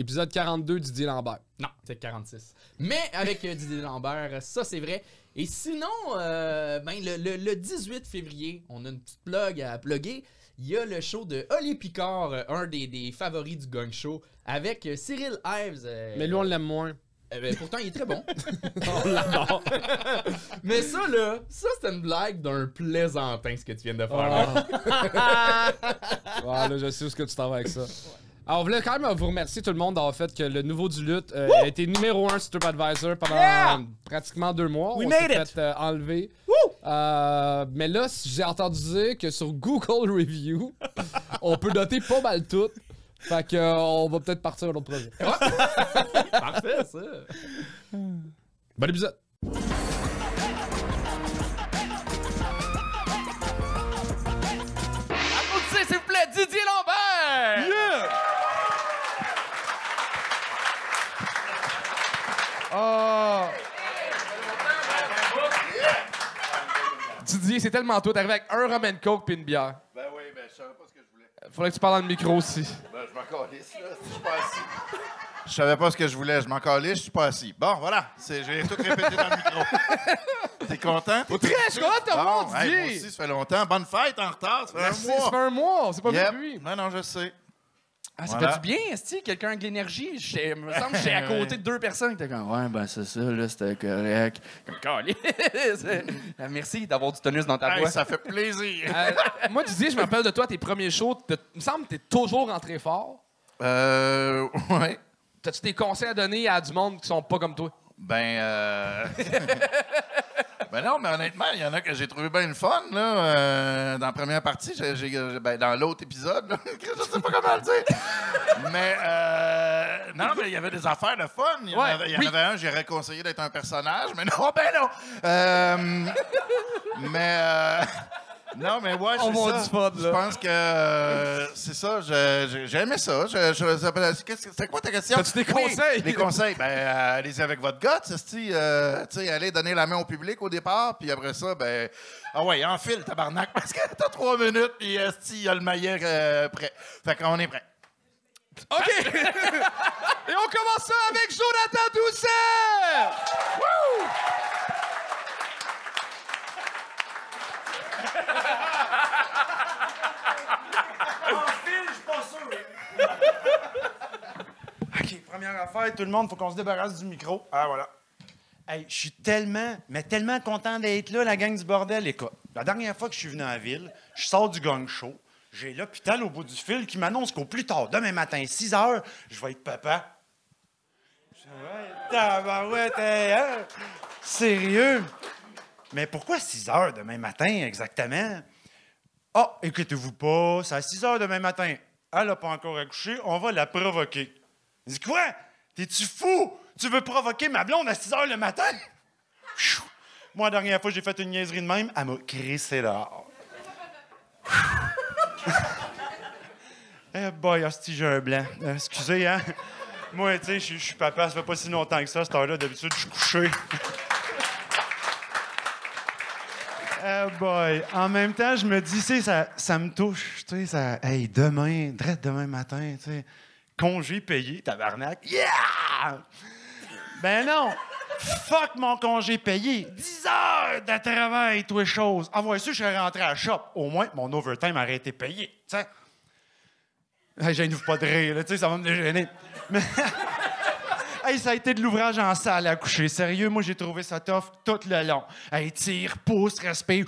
Épisode 42, Didier Lambert. Non, c'est 46. Mais avec euh, Didier Lambert, ça c'est vrai. Et sinon, euh, ben, le, le- le 18 février, on a une petite plug à plugger. Il y a le show de Oli Picard, euh, un des, des favoris du Gang Show, avec Cyril Ives. euh, Mais lui, on l'aime moins. ben, pourtant, il est très bon. On l'adore. Mais ça, là, ça, c'est une blague d'un plaisantin, ce que tu viens de faire. là. Ouais, là, je sais où est-ce que tu t'en vas avec ça. Alors, on voulait quand même vous remercier tout le monde d'avoir fait que le nouveau du lutte euh, a été numéro un sur TripAdvisor pendant Yeah! pratiquement deux mois. We on made s'est it! fait euh, enlever. Euh, mais là, j'ai entendu dire que sur Google Review, on peut noter pas mal tout. Fait que on va peut-être partir à l'autre projet. Parfait, ça. Bon épisode. Applaudissez, s'il vous plaît, Didier Lambert! Oh! C'est tellement toi. T'arrives avec un rum and coke puis une bière. Ben oui, ben je savais pas ce que je voulais. Faudrait que tu parles dans le micro aussi. Ben je m'en calisse, là, si je suis pas assis. Je savais pas ce que je voulais, je m'en calisse, je suis pas assis. Bon, voilà, c'est, j'ai tout répété dans le micro. T'es content? T'es Très, je suis content de Bon, hey, moi aussi, ça fait longtemps. Bonne fête en retard, ça fait Merci, un mois. ça fait un mois. C'est pas Yep. lui. Non, non, je sais. Ah, ça Voilà. fait du bien, Esti, quelqu'un avec de l'énergie? J'étais- me semble que j'étais à côté de deux personnes qui étaient comme Ouais, ben c'est ça, là, c'était correct. Comme Calisse. Euh, Merci d'avoir du tonus dans ta Hey, voix. ça fait plaisir. Euh, moi, Didier, je me rappelle de toi, tes premiers shows. Il me semble que t'es toujours rentré fort. Euh, ouais. T'as-tu des conseils à donner à du monde qui sont pas comme toi? Ben, euh... ben non, mais honnêtement, il y en a que j'ai trouvé bien le fun, là. euh, dans la première partie, j'ai, j'ai- ben, dans l'autre épisode, là, je sais pas comment le dire. mais, euh... non, mais il y avait des affaires de fun. Il y en, Ouais, avait, il y en oui. avait un, j'aurais conseillé d'être un personnage, mais non, ben non. Euh... mais, euh... Non, mais ouais, On c'est ça. Je pense que euh, c'est ça. je- je- J'ai aimé ça. Je, je, c'est quoi ta question? T'as-tu des Oui, conseils? Des conseils. Ben, euh, allez-y avec votre gars, euh, tu sais, allez donner la main au public au départ, puis après ça, ben, ah ouais, enfile, tabarnak, parce que t'as trois minutes, puis il y a le maillet euh, prêt. Fait qu'on est prêt. OK! Et on commence ça avec Jonathan Doucet! Wouh! OK, première affaire, tout le monde, faut qu'on se débarrasse du micro. Ah, voilà. Hey, je suis tellement, mais tellement content d'être là, la gang du bordel. Écoute, la dernière fois que je suis venu en ville, je sors du gang show. J'ai l'hôpital au bout du fil qui m'annonce qu'au plus tard, demain matin, 6 heures, je vais être papa. Je tabarouette, hey, hein? Sérieux? Mais pourquoi 6 heures demain matin exactement? Ah, écoutez-vous pas, c'est à 6 heures demain matin. Elle n'a pas encore accouché, on va la provoquer. Il dit quoi? T'es-tu fou? Tu veux provoquer ma blonde à 6 heures le matin? Moi, la dernière fois, j'ai fait une niaiserie de même, elle m'a crissé dehors. eh boy, hostie, j'ai un blanc. Euh, excusez, hein? Moi, tu sais, je je suis papa, ça fait pas si longtemps que ça, cette heure-là, d'habitude, je suis couché. Eh boy. En même temps, je me dis, ça, ça me touche. Tu sais, ça. Hey, demain, direct demain matin, tu sais. Congé payé, tabarnak. Yeah! Ben non! Fuck mon congé payé! 10 heures de travail, toi, chose. Ah, ouais, ça, je serais rentré à la shop. Au moins, mon overtime aurait été payé, tu sais. Hey, gênez-vous pas de rire, tu sais, ça va me gêner. Mais. Hey, ça a été de l'ouvrage en salle à coucher. Sérieux, moi, j'ai trouvé ça tough tout le long. Hey, tire, pousse, respire.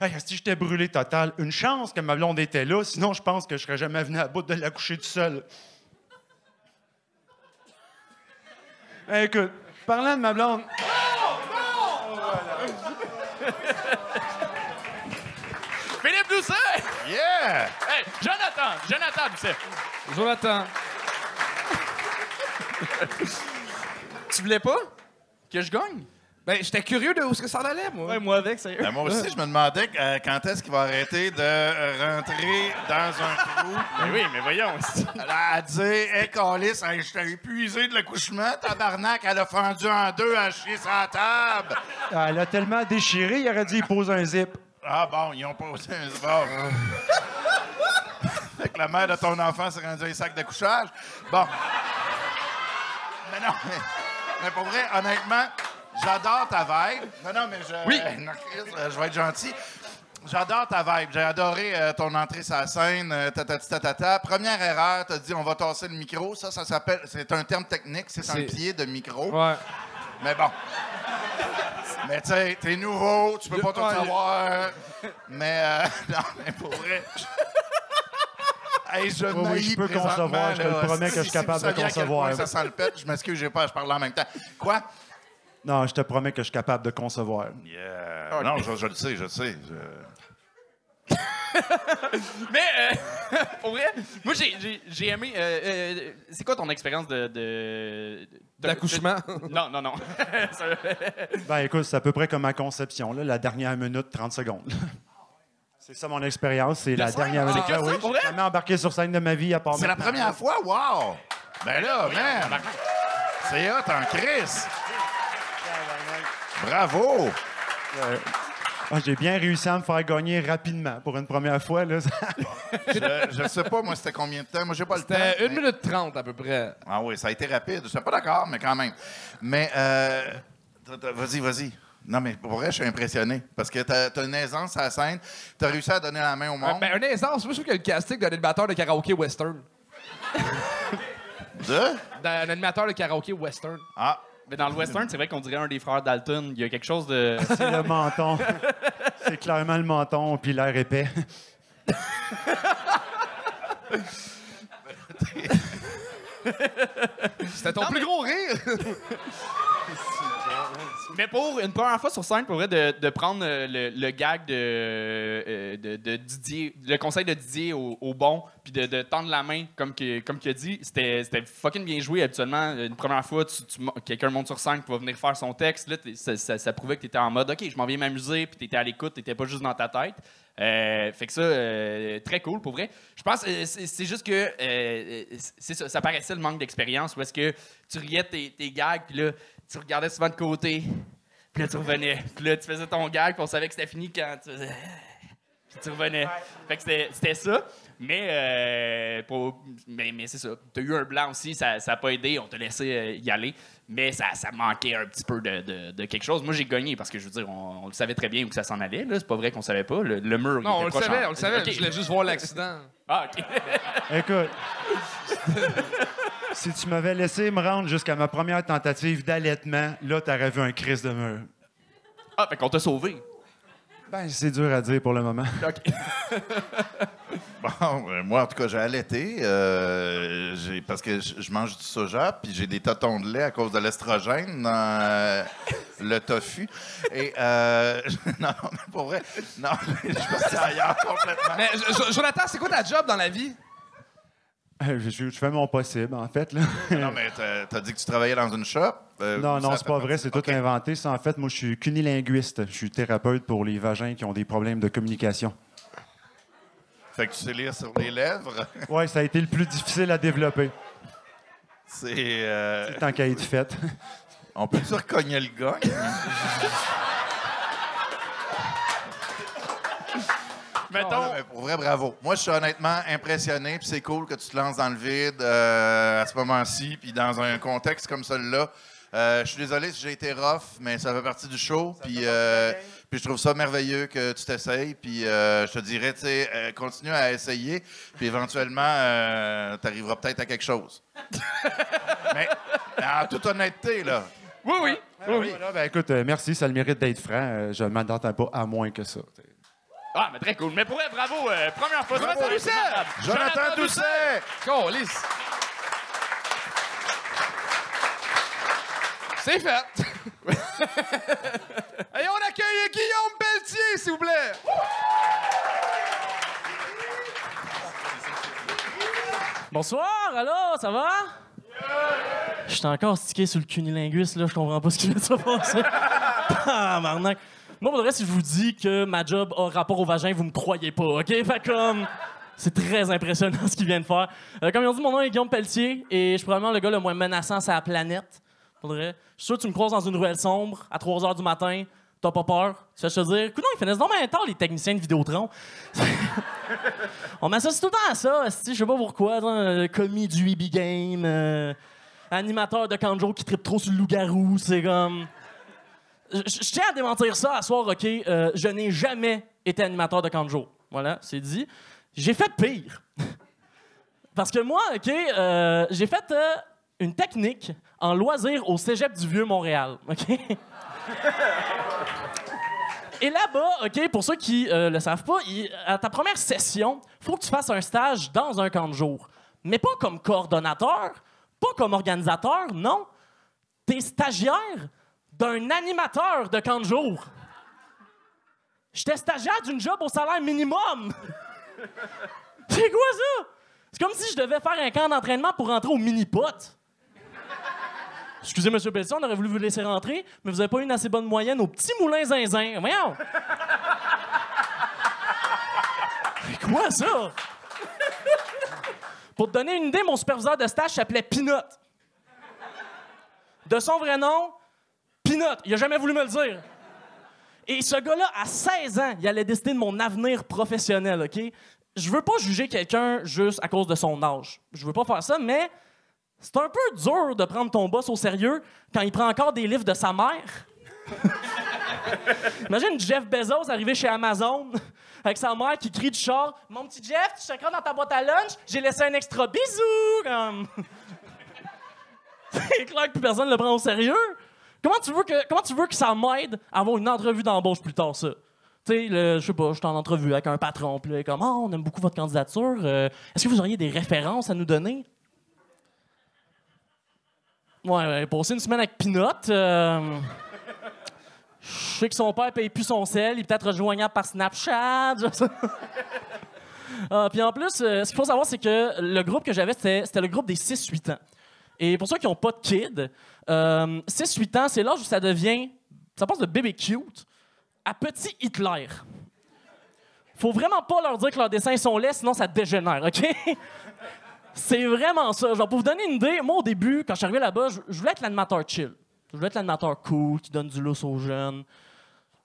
Hey, si j'étais brûlé total, une chance que ma blonde était là, sinon je pense que je serais jamais venu à bout de la coucher tout seul. Hey, écoute, parlant de ma blonde. Philippe Doucet! Yeah! Hey, Jonathan! Jonathan Doucet! Jonathan. Tu voulais pas que je gagne? Ben, j'étais curieux de où est-ce que ça en allait, moi. Ouais, moi avec, sérieux. Ben, moi aussi, je me demandais euh, quand est-ce qu'il va arrêter de rentrer dans un trou? Mais oui, mais voyons. Elle a dit, hey, Calis, je t'ai épuisé de l'accouchement, tabarnak, elle a fendu en deux à chier sur la table. Elle a tellement déchiré, il aurait dit il pose un zip. Ah bon, ils ont posé un bon. fait que la mère de ton enfant s'est rendue un sac d'accouchage. Bon. Mais non, mais, mais pour vrai, honnêtement, j'adore ta vibe. Non, non, mais je. Oui. non, Chris, euh, je vais être gentil. J'adore ta vibe. J'ai adoré euh, ton entrée sur la scène. euh, tatati tatata. Première erreur, t'as dit on va tasser le micro. Ça, ça s'appelle. C'est un terme technique, c'est un C'est- pied de micro. Ouais. Mais bon. Mais tu sais, t'es nouveau, tu peux pas tout Ouais, savoir. Mais euh, non, mais pour vrai. Hey, je oui, je peux concevoir, je te le promets que je suis Si- capable si de concevoir. Ça sent le pet. Je m'excuse, j'ai pas, je parle en même temps. Quoi? Non, je te promets que je suis capable de concevoir. Yeah. Non, je, je le sais, je le sais. je- Mais, euh, pour vrai, moi, j'ai- aimé. euh, euh, c'est quoi ton expérience de. de- de- D'accouchement. de- Non, non, non. Ben écoute, c'est à peu près comme ma conception, là, la dernière minute, 30 secondes. C'est ça mon expérience, c'est la scène? dernière que Ah oui, j'ai jamais embarqué sur scène de ma vie à part C'est la première fois? Wow! Ben là, man! C'est hot en crise! Bravo! Euh, ah, j'ai bien réussi à me faire gagner rapidement pour une première fois. Là. Je, je sais pas, moi, c'était combien de temps? Moi, j'ai pas le temps. C'était 1 mais- minute 30 à peu près. Ah oui, ça a été rapide. Je suis pas d'accord, mais quand même. Mais, euh, vas-y, vas-y. Non, mais pour vrai, je suis impressionné. Parce que t'as as une aisance à la scène. T'as réussi à donner la main au monde. Ben, un aisance, moi je trouve que le casting d'un animateur de karaoké western. De? D'un animateur de karaoké western. Ah, Mais dans le western, c'est vrai qu'on dirait un des frères Dalton. Il y a quelque chose de. C'est le menton. c'est clairement le menton, puis l'air épais. C'était ton plus gros rire. Mais pour une première fois sur scène, pour vrai, de, prendre euh, le, gag de, euh, de, de Didier, le conseil de Didier au, bon, puis de, tendre la main, comme comme qu'il a dit, c'était fucking bien joué. Habituellement, une première fois, tu, quelqu'un monte sur scène qui va venir faire son texte. Là, ça, prouvait que tu étais en mode OK, je m'en viens m'amuser, puis tu étais à l'écoute, tu pas juste dans ta tête. Euh, fait que ça, très cool pour vrai. Je pense c'est juste que ça, paraissait le manque d'expérience où est-ce que tu riais tes, tes gags, puis là, tu regardais souvent de côté, puis là, tu revenais. Puis là, tu faisais ton gag, puis on savait que c'était fini quand tu faisais. Puis tu revenais. Fait que c'était- c'était ça. Mais, euh, pour- mais, mais c'est ça. Tu as eu un blanc aussi, ça n'a pas aidé. On t'a laissé euh, y aller. Mais ça, ça manquait un petit peu de, de- de quelque chose. Moi, j'ai gagné parce que je veux dire, on, on le savait très bien où que ça s'en allait. là. C'est pas vrai qu'on savait pas. Le, le mur. il Non, on était le proche savait, en- on le savait. Je voulais juste voir l'accident. Ah, OK. Écoute, si tu m'avais laissé me rendre jusqu'à ma première tentative d'allaitement, là, t'aurais vu un crise de mur. ah, fait qu'on t'a sauvé. Ben, c'est dur à dire pour le moment. OK. bon, euh, moi, en tout cas, j'ai allaité. euh, j'ai- parce que je je mange du soja, puis j'ai des tâtons de lait à cause de l'estrogène dans euh, le tofu. Et, euh, non, non, mais pour vrai, non, je suis parti ailleurs complètement. Mais Jo- Jo- Jonathan, c'est quoi ta job dans la vie? Euh, Je, fais mon possible, en fait. Là. Non, mais t'as dit que tu travaillais dans une shop. euh, Non, non, c'est pas vrai, c'est tout inventé. Ça, en fait, moi, je suis cunilinguiste. Je suis thérapeute pour les vagins qui ont des problèmes de communication. Fait que tu sais lire sur les lèvres? Ouais, ça a été le plus difficile à développer, C'est. euh, tant qu'à être fait. on peut-tu recogner le gars? Mettons. Non, mais pour vrai, bravo. Moi, je suis honnêtement impressionné, puis c'est cool que tu te lances dans le vide euh, à ce moment-ci, puis dans un contexte comme celui-là. Euh, je suis désolé si j'ai été rough, mais ça fait partie du show, puis euh, puis je trouve ça merveilleux que tu t'essayes, puis euh, je te dirais, tu sais, euh, continue à essayer, puis éventuellement, tu arriveras peut-être à quelque chose. mais en toute honnêteté, là, Oui, oui. Oui, oui. Voilà, ben, écoute, euh, merci, ça a le mérite d'être franc. Euh, je ne m'attends pas à moins que ça. Ah, mais très cool. Mais pour vrai, bravo. euh, première fois. Jonathan Jonathan Doucet! Jonathan Doucet! Câlisse. C'est fait. Et on accueille Guillaume Pelletier, s'il vous plaît. Bonsoir, allô, ça va? Je suis encore stické sur le cunilingus, là, je comprends pas ce qui vient de se passer. ah, marnac. Moi, pour le si je vous dis que ma job a rapport au vagin, vous me croyez pas, OK? Fait comme... C'est très impressionnant ce qu'il vient de faire. Euh, comme ils ont dit, mon nom est Guillaume Pelletier et je suis probablement le gars le moins menaçant sur la planète. Je suis sûr que tu me croises dans une ruelle sombre à 3 h du matin, t'as pas peur. Tu fais te dire, écoute, ils finissent donc bien tard, les techniciens de Vidéotron. On m'associe tout le temps à ça, je sais pas pourquoi, euh, commis du EB Game. euh, animateur de canjo qui tripe trop sur le loup-garou. C'est comme. Je, tiens à démentir ça à soir, OK? Euh, je n'ai jamais été animateur de canjo. Voilà, c'est dit. J'ai fait pire. Parce que moi, OK, euh, j'ai fait euh, une technique en loisir au cégep du Vieux-Montréal. OK? Et là-bas, OK, pour ceux qui euh, le savent pas, à ta première session, faut que tu fasses un stage dans un camp de jour. Mais pas comme coordonnateur, pas comme organisateur, non. T'es stagiaire d'un animateur de camp de jour. J'étais stagiaire d'une job au salaire minimum. C'est quoi ça? C'est comme si je devais faire un camp d'entraînement pour rentrer au mini-pot. Excusez, M. Pelletier, on aurait voulu vous laisser rentrer, mais vous n'avez pas eu une assez bonne moyenne au petit moulin zinzin. Voyons! C'est quoi ça? Pour te donner une idée, mon superviseur de stage s'appelait Pinot. De son vrai nom, Il a jamais voulu me le dire. Et ce gars-là, à 16 ans, il allait décider de mon avenir professionnel, OK? Je veux pas juger quelqu'un juste à cause de son âge. Je veux pas faire ça, mais c'est un peu dur de prendre ton boss au sérieux quand il prend encore des livres de sa mère. Imagine Jeff Bezos arriver chez Amazon avec sa mère qui crie du char Mon petit Jeff, tu checkeras dans ta boîte à lunch, j'ai laissé un extra bisou. Comme... C'est clair que plus personne ne le prend au sérieux. Comment tu veux que, comment tu veux que ça m'aide à avoir une entrevue d'embauche plus tard, ça? Tu sais, je sais pas, je suis en entrevue avec un patron, puis comme, oh, on aime beaucoup votre candidature. euh, Est-ce que vous auriez des références à nous donner? Ouais, ouais, passer une semaine avec Pinot. euh, Je sais que son père paye plus son sel, il est peut-être rejoignable par Snapchat. Ah, puis en plus, euh, ce qu'il faut savoir, c'est que le groupe que j'avais, c'était le groupe des 6-8 ans. Et pour ceux qui n'ont pas de kids, euh, 6-8 ans, c'est l'âge où ça devient. Ça passe de bébé cute à petit Hitler. Faut vraiment pas leur dire que leurs dessins sont laids, sinon ça dégénère, OK? C'est vraiment ça. Genre, pour vous donner une idée, moi, au début, quand je suis arrivé là-bas, je, voulais être l'animateur chill. Je voulais être l'animateur cool, qui donne du lousse aux jeunes.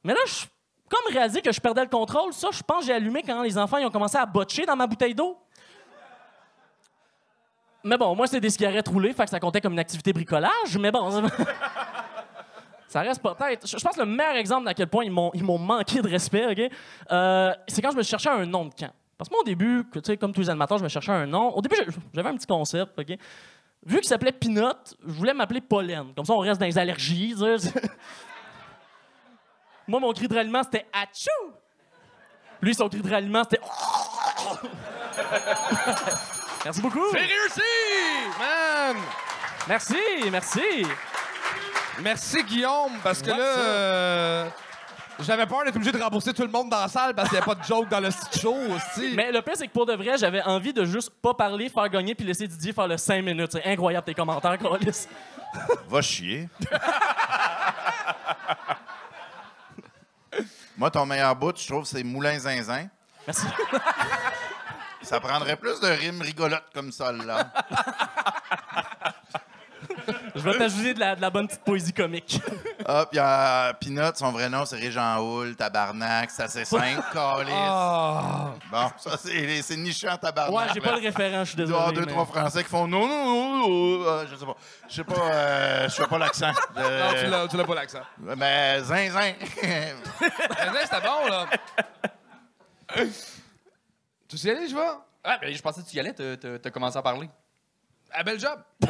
Mais là, je comme réalisé que je perdais le contrôle, ça, je pense que j'ai allumé quand les enfants ont commencé à botcher dans ma bouteille d'eau. Mais bon, moi, c'est des cigarettes roulées, fait que ça comptait comme une activité bricolage, mais bon... Ça reste peut-être. Je pense que le meilleur exemple d'à quel point ils m'ont, ils m'ont manqué de respect, OK? euh, c'est quand je me cherchais un nom de camp. Parce que moi, au début, tu sais, comme tous les animateurs, je me cherchais un nom. Au début, j'avais un petit concept, OK? Vu qu'il s'appelait Pinot, je voulais m'appeler Pollen. Comme ça, on reste dans les allergies. tu sais. moi, mon cri de ralliement, c'était Achou! Lui, son cri de ralliement, c'était. Merci beaucoup! C'est réussi! Man! Merci, merci! Merci Guillaume, parce que là, euh, j'avais peur d'être obligé de rembourser tout le monde dans la salle parce qu'il n'y avait pas de joke dans le show aussi. Mais le pire, c'est que pour de vrai, j'avais envie de juste pas parler, faire gagner, puis laisser Didier faire le 5 minutes. C'est incroyable tes commentaires, Carlis. Va chier. Moi, ton meilleur bout, je trouve, c'est Moulin Zinzin. Merci. Ça prendrait plus de rimes rigolotes comme ça, là. Je vais t'ajouter de la, de la bonne petite poésie comique. Hop, il y a Pinot, son vrai nom, c'est Régent Houle, tabarnak, c'est assez simple, calice. Ah. Bon, ça, c'est c'est nichant, tabarnak. Ouais, j'ai pas là. le référent, je suis Il doit y avoir désolé. deux, mais- trois Français qui font non, non, non, non, euh, je sais pas. Je sais pas, euh, je fais pas l'accent. Euh, Non, tu l'as- tu l'as pas l'accent. mais zinzin. Mais C'était bon, là. tu sais y aller, je vais? Ah, ben, je pensais que tu y allais, t'as- commencé à parler. Ah, bel job.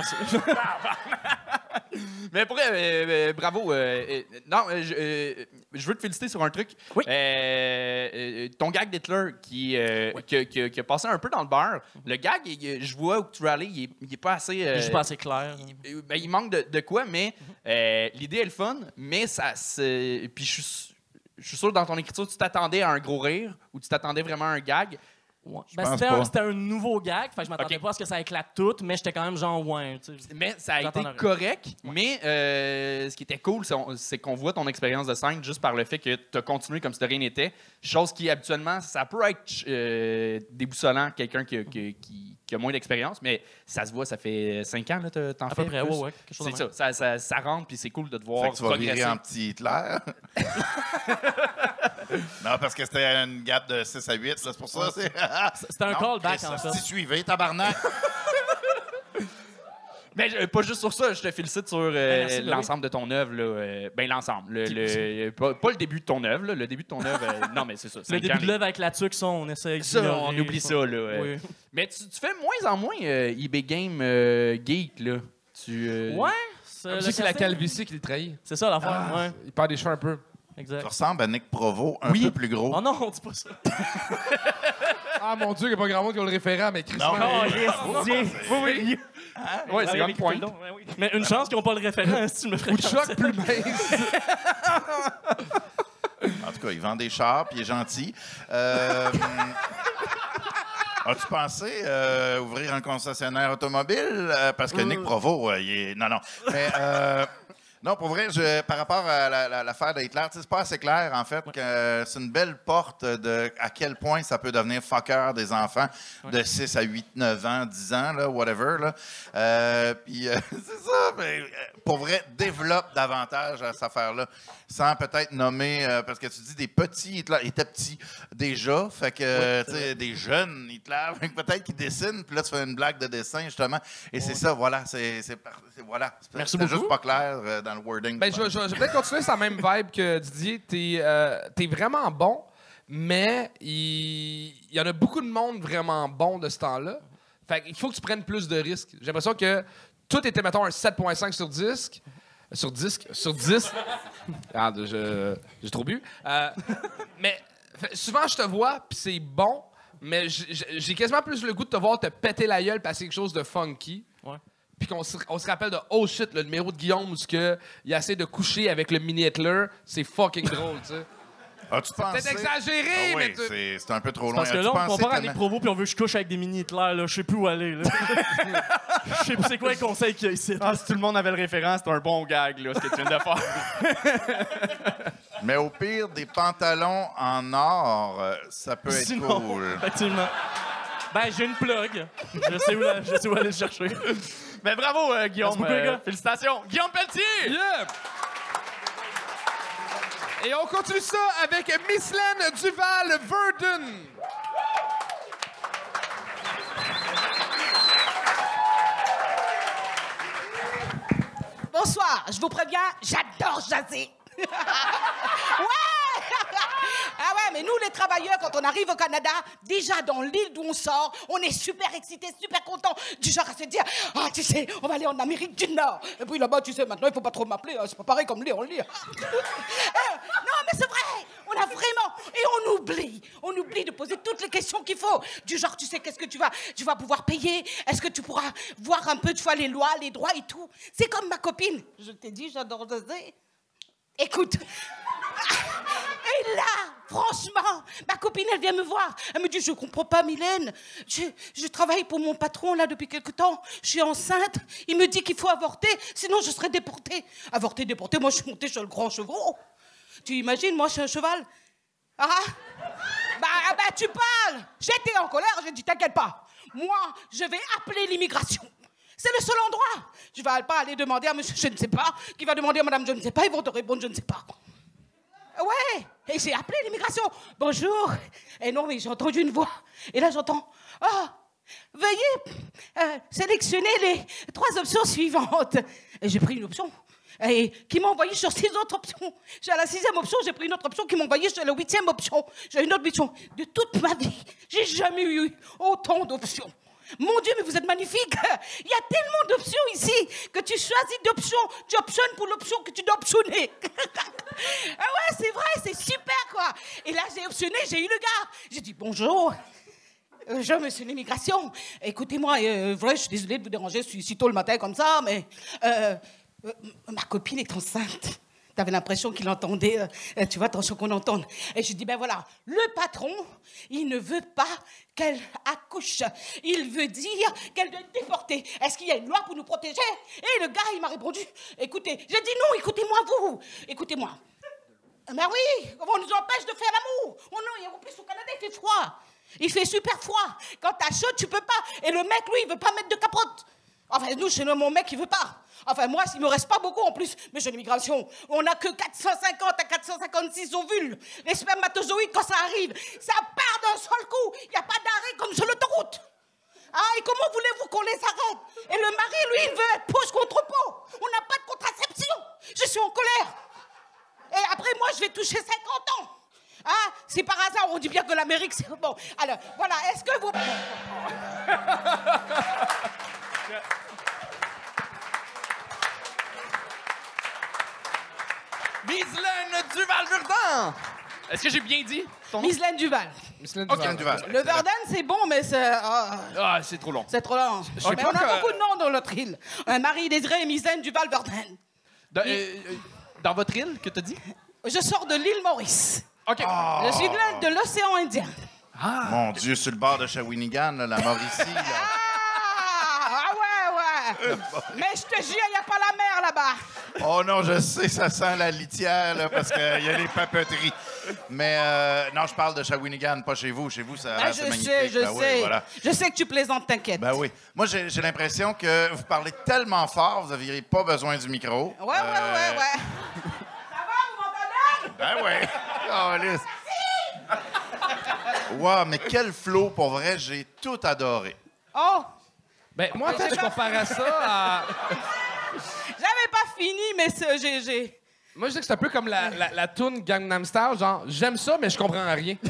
Mais pour euh, euh, bravo. euh, euh, non, euh, je, veux te féliciter sur un truc. Oui. Euh, euh, ton gag d'Hitler qui, euh, qui, a- qui a- qui a passé un peu dans le beurre. Le gag, il- je vois où tu veux aller, il est, il est pas assez. euh, Je suis pas assez clair. il, ben, il manque de, de quoi, mais euh, l'idée est le fun, mais ça. Puis je suis su- je suis sûr que dans ton écriture, tu t'attendais à un gros rire ou tu t'attendais vraiment à un gag. Ouais. Ben, c'était, un, c'était un nouveau gag, je m'attendais pas à ce que ça éclate tout, mais j'étais quand même genre, ouais. Mais ça a été correct. Mais euh, ce qui était cool, c'est, on- c'est qu'on voit ton expérience de scène juste par le fait que tu as continué comme si de rien n'était. Chose qui, habituellement, ça peut être euh, déboussolant, quelqu'un qui, qui- qui- qui a moins d'expérience, mais ça se voit, ça fait cinq ans, là, t'as- t'en À fais. peu près, plus. ouais. Quelque chose C'est ça, ça, ça, ça rentre, puis c'est cool de te voir Fait que tu vas virer en petit Hitler. non, parce que c'était une gap de 6 à 8, là, c'est pour ça. C'est C'était un Non, callback, Chris, en fait. Si suivez, tabarnak. Ben, je- pas juste sur ça, je te félicite sur euh, merci, ben l'ensemble de ton œuvre. Là, euh, ben, l'ensemble. Le, le- pas, pas le début de ton œuvre, là, le début de ton œuvre. euh, non, mais c'est ça. Le début de l'œuvre avec la tuque, ça, on essaie Ça, on oublie ça, là. euh. Oui. Mais tu, tu fais moins en moins euh, eBay Game euh, Geek, là. Tu, euh, Ouais. C'est la casting. calvitie qui le trahit. C'est ça l'affaire, Ah. ouais. Il perd des cheveux un peu. Tu Exact. ressembles à Nick Provo, un Oui. peu plus gros. Oh non, on dit pas ça. Ah mon dieu, il n'y a pas grand monde qui a le référent, mais Chris. Non, Oh, mais- yes, Oui, oui. Ouais, c'est Ouais, on point. Eric Pildon, ouais, oui. Mais une chance qu'ils n'ont pas le référent, si tu me ferais Ou de choc plus mince. En tout cas, il vend des chars, puis il est gentil. Euh, As-tu pensé euh, ouvrir un concessionnaire automobile? Euh, parce que Nick Provo, euh, il est... Non, non. Mais... Non, pour vrai, je- par rapport à la- la- l'affaire d'Hitler, c'est pas assez clair, en fait, que c'est une belle porte de à quel point ça peut devenir fucker des enfants de 6 à 8, 9 ans, 10 ans, là, whatever. Là. Euh, puis, euh, c'est ça, mais euh, pour vrai, développe davantage à cette affaire-là, sans peut-être nommer, euh, parce que tu dis des petits Hitler, ils étaient petits déjà, fait que, des jeunes Hitler, peut-être qu'ils dessinent, puis là, tu fais une blague de dessin, justement, et c'est ça, voilà, c'est, voilà. Merci beaucoup. juste pas clair dans le wording. Ben, je, vais- je vais je vais peut-être continuer sur la même vibe que Didier. T'es euh, t'es vraiment bon, mais il, il y en a beaucoup de monde vraiment bon de ce temps-là. Fait qu'il faut que tu prennes plus de risques. J'ai l'impression que tout était, mettons, un 7.5 sur disque. Sur disque? Sur 10. Ah, je- j'ai trop bu. Euh, mais fait, souvent, je te vois, puis c'est bon, mais j'ai quasiment plus le goût de te voir te péter la gueule passer quelque chose de funky. Ouais. Puis qu'on se, on se rappelle de Oh shit, le numéro de Guillaume où ce que il essaie de coucher avec le mini Hitler, c'est fucking drôle, tu sais. As-tu pensé? Peut-être exagéré, Ah oui, mais tu- c'est, c'est un peu trop loin. Parce que As-tu là, on compare à Nick Provo puis on veut que je couche avec des mini Hitler, là. Je sais plus où aller, là. Je sais plus c'est quoi les conseils qu'il y a ici. Ah, si tout le monde avait le référent, c'est un bon gag, là, ce que tu viens de faire. Mais au pire, des pantalons en or, euh, ça peut être Sinon, cool. effectivement. Ben, j'ai une plug. Je sais où, la- je sais où aller le chercher. Mais bravo, euh, Guillaume. Merci beaucoup, les euh, gars. félicitations. Guillaume Pelletier! Yeah! Et on continue ça avec Mislaine Duval-Verdun. Bonsoir, je vous préviens, j'adore jaser. ouais! Ah ouais, mais nous, les travailleurs, quand on arrive au Canada, déjà dans l'île d'où on sort, on est super excités, super contents, du genre à se dire, ah, tu sais, on va aller en Amérique du Nord. Et puis là-bas, tu sais, maintenant, il faut pas trop m'appeler, hein, c'est pas pareil comme Léon Lee. Eh, non, mais c'est vrai, on a vraiment, et on oublie, on oublie de poser toutes les questions qu'il faut. Du genre, tu sais, qu'est-ce que tu vas, tu vas pouvoir payer? Est-ce que tu pourras voir un peu, tu vois, les lois, les droits et tout? C'est comme ma copine. Je t'ai dit, j'adore jaser. Écoute. Et là, franchement, ma copine, elle vient me voir. Elle me dit, je comprends pas, Mylène. Je, travaille pour mon patron, là, depuis quelque temps. Je suis enceinte. Il me dit qu'il faut avorter, sinon je serai déportée. Avorter, déportée, moi, je suis montée sur le grand chevreau. Tu imagines, moi, je suis un cheval. Ah bah, ah bah, tu parles J'étais en colère, j'ai dit, t'inquiète pas. Moi, je vais appeler l'immigration. C'est le seul endroit. Je vais pas aller demander à monsieur je ne sais pas, qui va demander à madame je ne sais pas, ils vont te répondre je ne sais pas. Ouais, et j'ai appelé l'immigration. Bonjour. Et non, mais j'ai entendu une voix. Et là, j'entends, ah, veuillez euh, sélectionner les trois options suivantes. Et j'ai pris une option. Et qui m'a envoyé sur six autres options. J'ai la sixième option, j'ai pris une autre option qui m'a envoyé sur la huitième option. J'ai une autre option. De toute ma vie, j'ai jamais eu autant d'options. Mon Dieu, mais vous êtes magnifique. Il y a tellement d'options ici que tu choisis d'options. Tu optionnes pour l'option que tu dois optionner. ah ouais, c'est vrai, c'est super quoi. Et là, j'ai optionné, j'ai eu le gars. J'ai dit bonjour. Euh, Je, monsieur l'immigration, écoutez-moi, euh, vrai, je suis désolée de vous déranger si, tôt le matin comme ça, mais euh, euh, ma copine est enceinte. T'avais l'impression qu'il entendait, euh, euh, tu vois, attention qu'on entende. Et je dis, ben voilà, le patron, il ne veut pas qu'elle accouche. Il veut dire qu'elle doit être déportée. Est-ce qu'il y a une loi pour nous protéger? Et le gars, il m'a répondu, écoutez, j'ai dit non, écoutez-moi vous, écoutez-moi. Ben oui, on nous empêche de faire l'amour. Oh non, en plus au Canada, il fait froid. Il fait super froid. Quand t'as chaud, tu peux pas. Et le mec, lui, il veut pas mettre de capote. Enfin, nous, chez nous, mon mec, il veut pas. Enfin, moi, il me reste pas beaucoup en plus. Mais chez l'immigration, on a que 450 à 456 ovules. Les spermatozoïdes, quand ça arrive, ça part d'un seul coup. Il n'y a pas d'arrêt comme sur l'autoroute. Ah, et comment voulez-vous qu'on les arrête? Et le mari, lui, il veut être poche contre peau. On n'a pas de contraception. Je suis en colère. Et après, moi, je vais toucher 50 ans. Ah, c'est par hasard, on dit bien que l'Amérique, c'est bon. Alors, voilà, est-ce que vous... Est-ce que j'ai bien dit ton nom? Mislaine Duval. Micheline Ok, Duval. Duval. Le Verdun, c'est bon, mais c'est... ah, Ah, c'est trop long. c'est trop long. sais Mais pas on a que- beaucoup de noms dans notre île. Un Marie Désiré et Mislaine Duval Verdun. Dans, euh, euh, dans votre île, que t'as dit? Je sors de l'île Maurice. OK. Je suis de l'île de l'océan Indien. Mon Dieu, sur le bord de Shawinigan, là, la Mauricie, là. Ouais. Mais je te jure, il n'y a pas la mer là-bas. Oh non, je sais, ça sent la litière, là, parce qu'il y a les papeteries. Mais euh, non, je parle de Shawinigan, pas chez vous. Chez vous, ça Ah, c'est je magnifique. sais, je Ben oui, sais. voilà. Je sais que tu plaisantes, t'inquiète. Ben oui. Moi, j'ai j'ai l'impression que vous parlez tellement fort, vous n'aviez pas besoin du micro. Ouais, ouais, Euh, ouais, ouais. Ça va, vous m'entendez? Ben oui. Oh, Alice. Wow, mais quel flow, pour vrai, j'ai tout adoré. Oh, Ben, moi, en fait, je comparais ça à. j'avais pas fini, mais c'est- j'ai... Moi, je dis que c'est un peu comme la, la, la toune Gangnam Style, genre, j'aime ça, mais je comprends rien.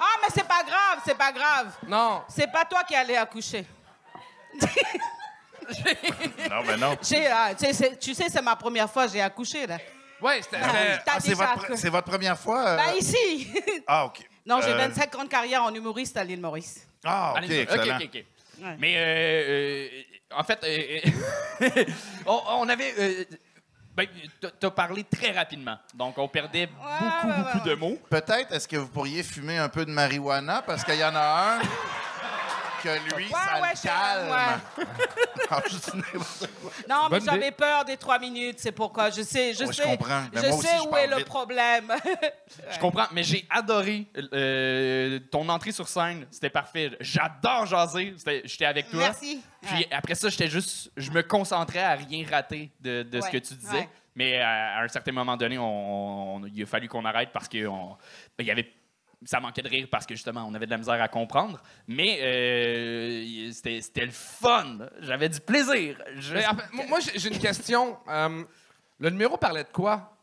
Ah, mais c'est pas grave, c'est pas grave. Non. C'est pas toi qui allais accoucher. Non, mais non. Ah, tu sais, c'est- tu sais, c'est ma première fois, j'ai accouché, là. Ouais, c'était. Ah, Ah, c'est votre, première fois? euh? Bah, ici. Ah, OK. non, j'ai Euh, 25 ans de carrière en humoriste à l'île Maurice. Ah, OK, excellent. OK, OK, OK. Ouais. Mais, euh, euh, en fait, euh, euh, on, on avait. euh, ben, t'as- parlé très rapidement. Donc, on perdait beaucoup, ouais, ouais, beaucoup de mots. Peut-être, est-ce que vous pourriez fumer un peu de marijuana? Parce qu'il y en a un que lui, Ouais, ça ouais, le je- calme. Ah. Non, mais j'avais peur des trois minutes, c'est pourquoi. Je sais, je Ouais, je sais. comprends. Mais je moi aussi, sais je où est le problème. Je comprends, mais j'ai adoré euh, ton entrée sur scène. C'était parfait. J'adore jaser. J'étais avec toi. Merci. Puis Ouais. après ça, j'étais juste, je me concentrais à rien rater de, de ce que tu disais. ouais. Mais à, à un certain moment donné, on, on- il a fallu qu'on arrête parce on- ben, y avait, ça manquait de rire parce que justement, on avait de la misère à comprendre. Mais euh, c'était le fun. J'avais du plaisir. Moi, j'ai une question. Euh, le numéro parlait de quoi?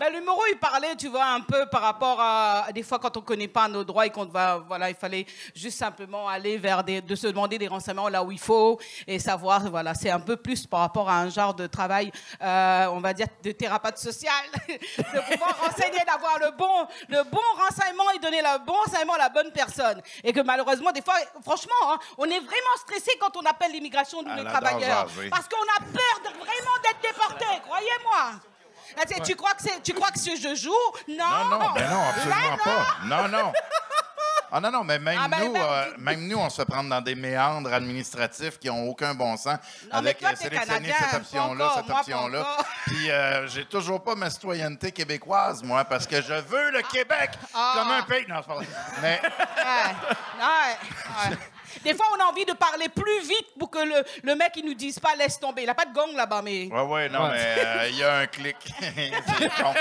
Ah! Ben, le Moreau, il parlait, tu vois, un peu par rapport à, des fois quand on connaît pas nos droits et qu'on va, voilà, il fallait juste simplement aller vers des, de se demander des renseignements là où il faut et savoir, voilà, c'est un peu plus par rapport à un genre de travail, euh, on va dire, de thérapeute social, de pouvoir renseigner, d'avoir le bon, le bon renseignement et donner le bon renseignement à la bonne personne. Et que malheureusement, des fois, franchement, hein, on est vraiment stressé quand on appelle l'immigration, nous, Elle les travailleurs. jaser. Parce qu'on a peur de, vraiment d'être déportés, croyez-moi. Là, tu crois que tu crois que jeu joue Non. Non, non, ben non, absolument Là, pas. Non, non. Ah non, non, mais même, Ah, ben, nous, ben, euh, même nous, on se prendre dans des méandres administratifs qui n'ont aucun bon sens Non, avec toi, euh, sélectionner cette option-là, cette option-là. Puis euh, j'ai toujours pas ma citoyenneté québécoise, moi, parce que je veux le Québec Ah. comme un pays. Non, c'est pas vrai. Mais Ouais, ouais, ouais. Des fois, on a envie de parler plus vite pour que le, le mec, il nous dise pas laisse tomber. Il a pas de gong là-bas, mais. Ouais, ouais, non, Ouais. mais euh, il y a un clic. C'est con.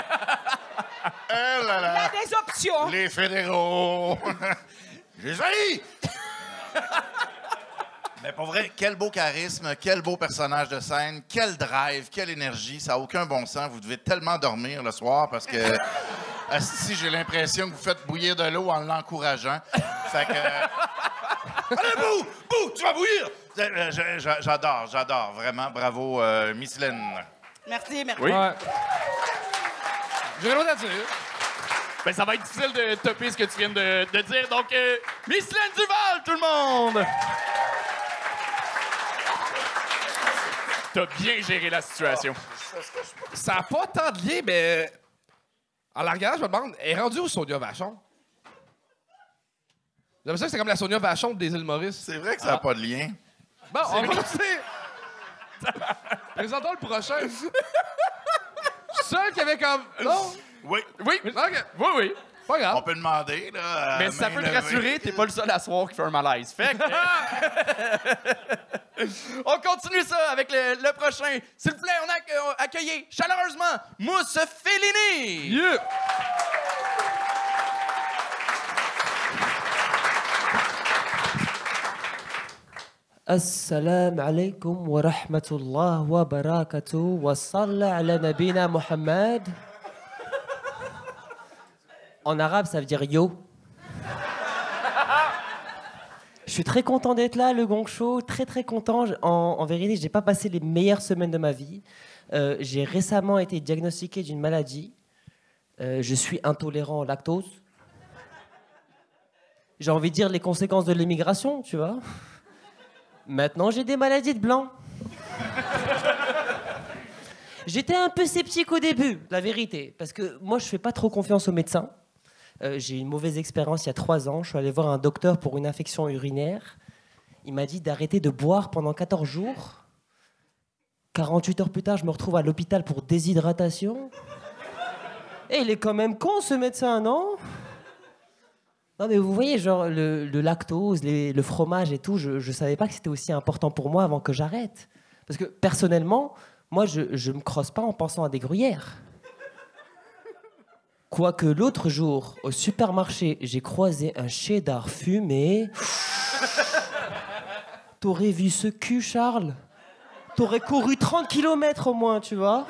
Eh là Il y a des options. Les fédéraux. J'ai failli. Mais pour vrai, quel beau charisme, quel beau personnage de scène, quel drive, quelle énergie. Ça n'a aucun bon sens. Vous devez tellement dormir le soir parce que. Si j'ai l'impression que vous faites bouillir de l'eau en l'encourageant. Fait que. Allez, bouh! Bouh! Tu vas bouillir! Euh, je- je- J'adore, j'adore. Vraiment, bravo, euh, Miss Lynn. Merci, merci. Oui. Ouais. J'ai rien d'autre à dire. Ben, ça va être difficile de topper ce que tu viens de, de dire. Donc, euh, Miss Lynn Duval, tout le monde! T'as bien géré la situation. Ça n'a pas tant de lien, mais. En la regardant, je me demande, elle est rendue où Sonia Vachon? J'aime ça que c'est comme la Sonia Vachon des îles Maurice. C'est vrai que ça n'a pas de lien. Bon, on va continuer. Présentons le prochain. Seul qui avait comme. Non? Oui. Oui, OK. oui, oui. Pas grave. On peut demander, là. Mais si ça peut te rassurer, t'es pas le seul à soir qui fait un malaise. Fait que... on continue ça avec le, le prochain. S'il vous plaît, on a accueilli chaleureusement Mousse Fellini. Yeah. السلام عليكم ورحمة الله وبركاته وصلى على نبينا محمد en arabe, ça veut dire yo. Je suis très content d'être là, le Gong Show, très très content. Je- En, vérité, j'ai pas passé les meilleures semaines de ma vie. Euh, j'ai récemment été diagnostiqué d'une maladie. Euh, je suis intolérant au lactose. J'ai envie de dire les conséquences de l'immigration, tu vois. Maintenant, j'ai des maladies de blanc. J'étais un peu sceptique au début, la vérité, parce que moi, je fais pas trop confiance aux médecins. Euh, j'ai eu une mauvaise expérience il y a trois ans. Je suis allé voir un docteur pour une infection urinaire. Il m'a dit d'arrêter de boire pendant 14 jours. 48 heures plus tard, je me retrouve à l'hôpital pour déshydratation. Et il est quand même con, ce médecin, non? Non, mais vous voyez, genre, le, le lactose, le fromage et tout, je ne savais pas que c'était aussi important pour moi avant que j'arrête. Parce que personnellement, moi, je ne me crosse pas en pensant à des gruyères. Quoique l'autre jour, au supermarché, j'ai croisé un cheddar fumé. T'aurais vu ce cul, Charles? T'aurais couru 30 km au moins, tu vois?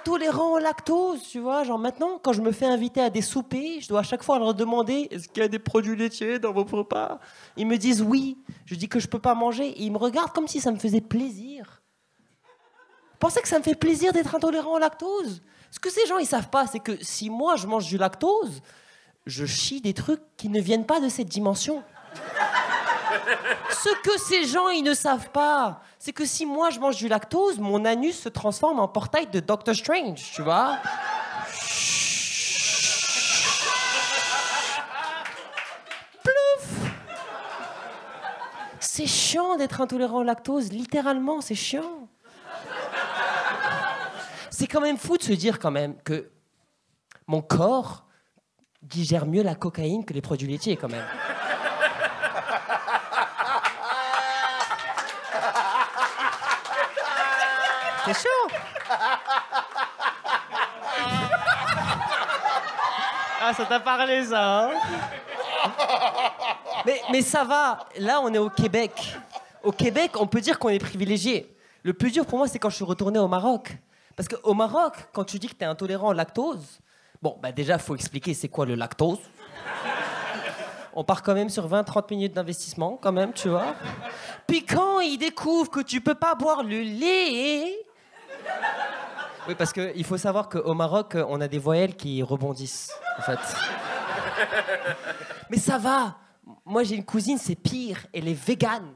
Intolérant au lactose, tu vois. Genre maintenant, quand je me fais inviter à des soupers, je dois à chaque fois leur demander est-ce qu'il y a des produits laitiers dans vos repas? Ils me disent oui. Je dis que je peux pas manger et ils me regardent comme si ça me faisait plaisir. Pensez que ça me fait plaisir d'être intolérant au lactose? Ce que ces gens ils savent pas, c'est que si moi je mange du lactose, je chie des trucs qui ne viennent pas de cette dimension. Ce que ces gens ils ne savent pas, c'est que si moi je mange du lactose, mon anus se transforme en portail de Doctor Strange, tu vois Plouf C'est chiant d'être intolérant au lactose, littéralement, c'est chiant. C'est quand même fou de se dire quand même que mon corps digère mieux la cocaïne que les produits laitiers quand même. C'est chaud. Ah, ça t'a parlé, ça, hein mais, mais ça va. Là, on est au Québec. Au Québec, on peut dire qu'on est privilégié. Le plus dur pour moi, c'est quand je suis retourné au Maroc. Parce qu'au Maroc, quand tu dis que tu es intolérant au lactose, bon, bah déjà, faut expliquer c'est quoi le lactose. On part quand même sur 20-30 minutes d'investissement, quand même, tu vois. Puis quand ils découvrent que tu peux pas boire le lait. Oui, parce qu'il faut savoir qu'au Maroc, on a des voyelles qui rebondissent, Mais ça va. Moi, j'ai une cousine, c'est pire. Elle est végane.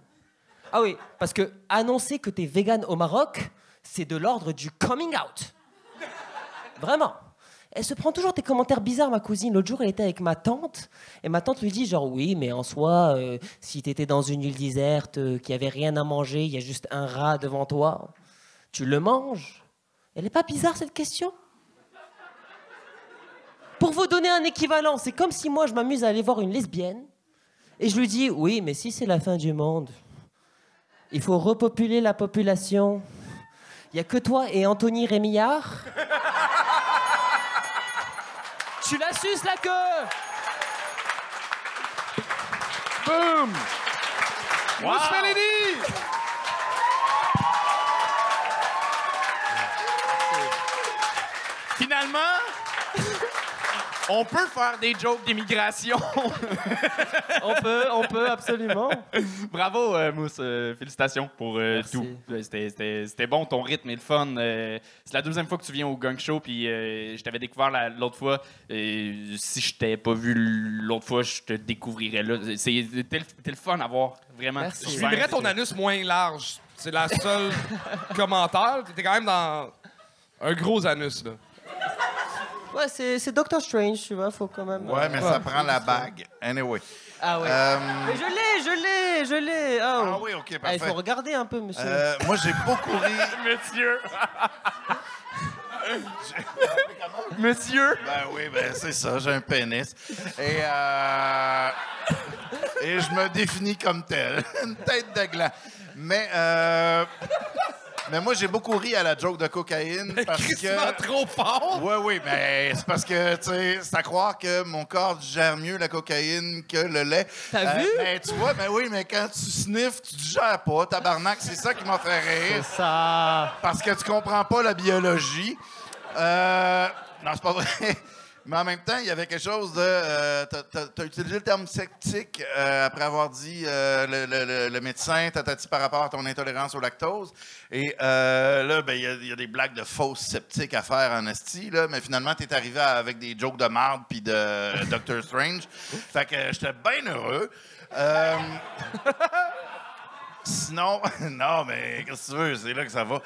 Ah oui, parce que annoncer que t'es végane au Maroc, c'est de l'ordre du coming out. Vraiment. Elle se prend toujours tes commentaires bizarres, ma cousine. L'autre jour, elle était avec ma tante, et ma tante lui dit genre oui, mais en soi, euh, si t'étais dans une île déserte, euh, qu'il y avait rien à manger, il y a juste un rat devant toi, tu le manges. Elle est pas bizarre cette question? Vous donner un équivalent, c'est comme si moi je m'amuse à aller voir une lesbienne et je lui dis oui, mais si c'est la fin du monde, il faut repopuler la population. Il y a que toi et Anthony Rémillard. tu la suces la queue Melody! On peut faire des jokes d'immigration. On peut, on peut, absolument. Bravo, euh, Mousse. euh, félicitations pour euh, tout. Euh, C'était- C'était c'était bon, ton rythme et le fun. Euh, c'est la deuxième fois que tu viens au Gang Show, puis euh, je t'avais découvert la- l'autre fois. Et si je t'avais pas vu l'autre fois, je te découvrirais là. C'est- T'es le le fun à voir, vraiment. Merci. Je Super. filmerais ton anus moins large. C'est la seule commentaire. T'étais quand même dans un gros anus, là. Ouais, c'est c'est Doctor Strange, tu vois, faut quand même. Ouais, mais ça prend la bague. Anyway. Ah ouais. Euh, Mais je l'ai, je l'ai, je l'ai. Oh. Ah oui, OK, Ah, il parfait. faut regarder un peu, monsieur. Euh, moi, j'ai beaucoup ri. Monsieur. Monsieur. Ben oui, ben c'est ça, j'ai un pénis. Et, euh, et je me définis comme tel. Une tête de gland. Mais, euh, Mais moi, j'ai beaucoup ri à la joke de cocaïne parce que. trop fort. Oui, oui, mais c'est parce que, tu sais, c'est à croire que mon corps digère mieux la cocaïne que le lait. T'as vu? Mais tu vois, mais oui, mais quand tu sniffes, tu digères pas, tabarnak. C'est ça qui m'a fait rire. C'est ça. Parce que tu comprends pas la biologie. Euh, non, c'est pas vrai. Mais en même temps, il y avait quelque chose de. euh, tu as, utilisé le terme sceptique euh, après avoir dit euh, le, médecin, tatati par rapport à ton intolérance au lactose. Et là, ben, il y, a- il y a des blagues de fausses sceptiques à faire en esti, là, mais finalement, tu es arrivé avec des jokes de marde puis de Doctor Strange. Fait que j'étais bien heureux. Sinon, non, mais qu'est-ce que tu veux, c'est là que ça va.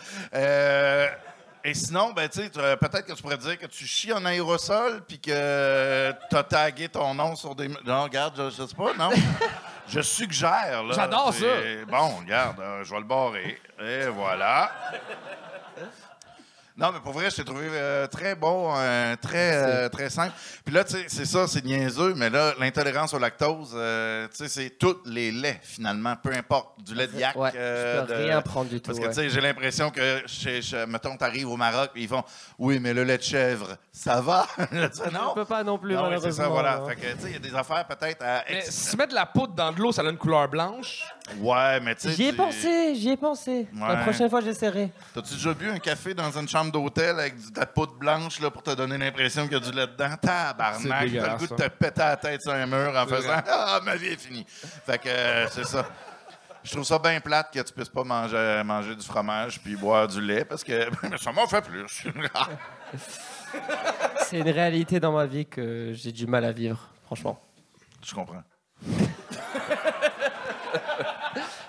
Euh, et sinon, ben, tu sais, euh, peut-être que tu pourrais dire que tu chies en aérosol puis que tu as tagué ton nom sur des. Non, regarde, je, je sais pas, non? je suggère, là. J'adore C'est- Bon, regarde, euh, je vais le barrer. Et voilà. Non, mais pour vrai, je t'ai trouvé euh, très bon, euh, très, euh, très simple. Puis là, tu sais, c'est ça, c'est niaiseux, mais là, l'intolérance au lactose, euh, tu sais, c'est tous les laits, finalement, peu importe, du lait de yak. Ouais, euh, je peux de- rien prendre du tout. Parce que, ouais. tu sais, j'ai l'impression que, chez, chez- mettons, t'arrives au Maroc, ils font Oui, mais le lait de chèvre, ça va? Non. On peut pas non plus, Non, malheureusement. c'est ça, voilà. hein. Fait que, tu sais, il y a des affaires peut-être à. Mais si tu mets de la poudre dans de l'eau, ça a une couleur blanche. Ouais, mais tu sais. J'y ai pensé, j'y ai pensé. La prochaine fois, j'essaierai. T'as-tu déjà bu un café dans une chambre d'hôtel avec du- de la poudre blanche là, pour te donner l'impression qu'il y a du lait dedans? Tabarnak! T'as le dégueulasse, goût de ça. te péter la tête sur un mur en faisant vrai. Ah, ma vie est finie. Fait que euh, c'est ça. Je trouve ça bien plate que tu puisses pas manger, manger du fromage puis boire du lait parce que ça m'en fait plus. C'est une réalité dans ma vie que j'ai du mal à vivre, franchement. Je comprends.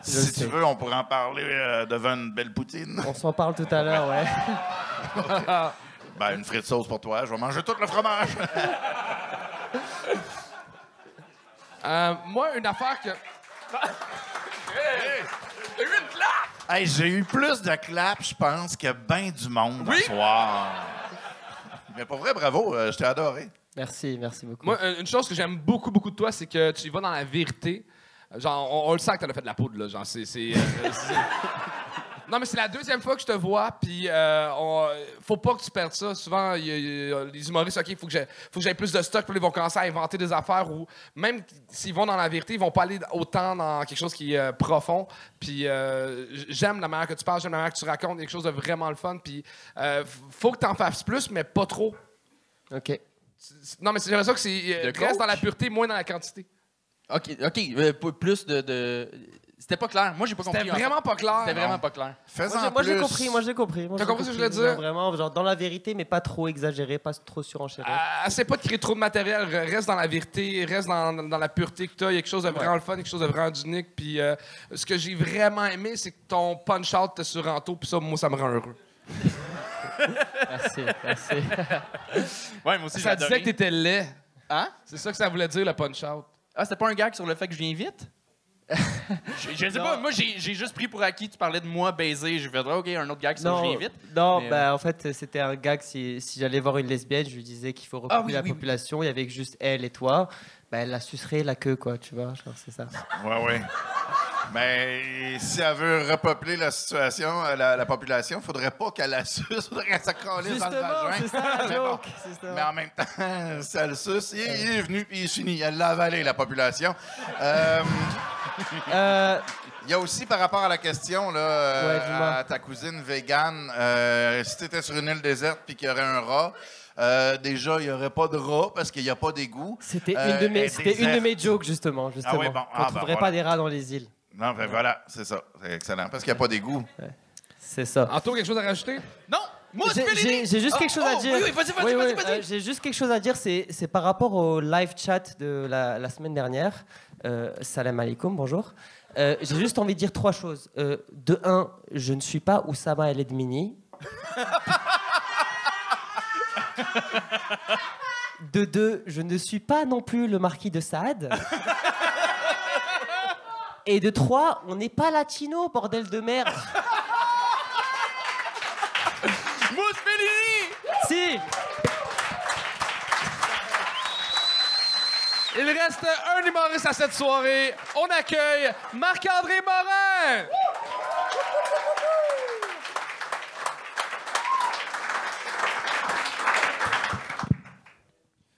Je si sais. tu veux, on pourrait en parler euh, devant une belle poutine. On s'en parle tout à l'heure, ouais. Ben, une frite sauce pour toi. Je vais manger tout le fromage. Euh, moi, une affaire que. Hey, j'ai eu plus de claps, je pense, que bien du monde Oui? ce soir. Mais pour vrai, bravo, euh, je t'ai adoré. Merci, merci beaucoup. Moi, une une chose que j'aime beaucoup, beaucoup de toi, c'est que tu y vas dans la vérité. Genre, on, on le sent que t'en as fait de la poudre, là. Genre, c'est. c'est, euh, c'est- Non, mais c'est la deuxième fois que je te vois, puis euh, on- faut pas que tu perdes ça. Souvent, y a- y a les humoristes, OK, il faut que j'ai- faut que j'aie plus de stock, puis là, ils vont commencer à inventer des affaires où, même s'ils vont dans la vérité, ils vont pas aller autant dans quelque chose qui est euh, profond. Puis euh, j'aime la manière que tu parles, j'aime la manière que tu racontes, quelque chose de vraiment le fun. Puis euh, faut que tu en fasses plus, mais pas trop. Ok. Non, mais c'est j'aimerais ça que c'est. euh, De reste dans la pureté, moins dans la quantité. OK, OK, euh, p- plus de... de- C'était pas clair. Moi, j'ai pas compris. C'était en fait. vraiment pas clair. C'était vraiment pas clair. Fais-en Moi, j'ai- moi, j'ai plus. compris, moi j'ai compris. Moi, T'as compris ce que je voulais dire? Vraiment, genre dans la vérité, mais pas trop exagéré, pas trop surenchérer. Euh, essaie pas de créer trop de matériel, re- reste dans la vérité, reste dans, dans la pureté que tu as. Il y a quelque chose de vraiment le fun, quelque chose de vraiment unique. Puis euh, ce que j'ai vraiment aimé, c'est que ton punch-out était sur Anto, puis ça, moi, ça me rend heureux. Merci, merci. Ouais, moi aussi, j'ai Ça disait adoré. que t'étais laid. Hein? C'est ça que ça voulait dire, le punch-out. Ah, c'était pas un gag sur le fait que je viens vite? Je, je sais pas, moi j'ai juste pris pour acquis, tu parlais de moi baiser, j'ai fait, ah, ok, un autre gag sur je Non, vite. non Mais, euh, bah, en fait, c'était un gag. Si, si j'allais voir une lesbienne, je lui disais qu'il faut recouper Ah oui, la oui, oui. population. Il y avait que juste elle et toi. Bah, elle la sucerait la queue, quoi, tu vois. Genre, c'est ça. Ouais, ouais. Mais si elle veut repeupler la situation, euh, la, la population, faudrait pas qu'elle la suce, faudrait qu'elle calisse dans le vagin. ça Mais bon. ça. En même temps, si elle le suce, il, il est venu il est fini. Elle l'a avalé, la population. Euh, Euh, Il y a aussi, par rapport à la question, là, euh, Ouais, à ta cousine végane, euh, si tu étais sur une île déserte puis qu'il y aurait un rat, euh, déjà, il n'y aurait pas de rat parce qu'il n'y a pas d'égout. c'était Euh, une de mes, c'était une de mes jokes justement, justement. oui, bon. On Ah, ben, trouverait voilà. pas des rats dans les îles. Non, ben voilà, c'est ça. C'est excellent. Parce qu'il n'y a pas d'égout. C'est ça. Anto, quelque chose à rajouter? Non! J'ai- juste quelque chose à dire. J'ai juste quelque chose à dire. C'est par rapport au live chat de la, la semaine dernière. Euh, salam alaikum, bonjour. Euh, J'ai juste envie de dire trois choses. Euh, de un, je ne suis pas Oussama El Edmini. De deux, je ne suis pas non plus le marquis de Sade. Et de trois, on n'est pas latino, bordel de merde. Il reste un humoriste à cette soirée. On accueille Marc-André Morin.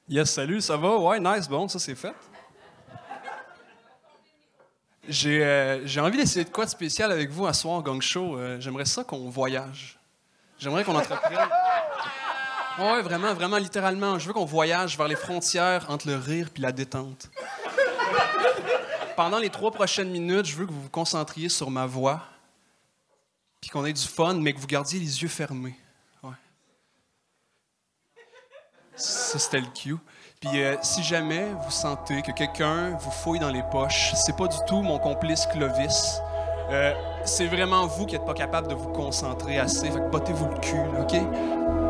Yes, salut, ça va? Ouais, nice, bon, ça c'est fait. J'ai euh, envie d'essayer de quoi de spécial avec vous un soir gang show. Euh, j'aimerais ça qu'on voyage. J'aimerais qu'on entreprenne. Ouais, vraiment, vraiment, littéralement. Je veux qu'on voyage vers les frontières entre le rire puis la détente. Pendant les trois prochaines minutes, je veux que vous vous concentriez sur ma voix, puis qu'on ait du fun, mais que vous gardiez les yeux fermés. Ouais. Ça, c'était le cue. Puis euh, si jamais vous sentez que quelqu'un vous fouille dans les poches, c'est pas du tout mon complice Clovis. Euh, c'est vraiment vous qui n'êtes pas capable de vous concentrer assez. Fait que battez-vous le cul, OK?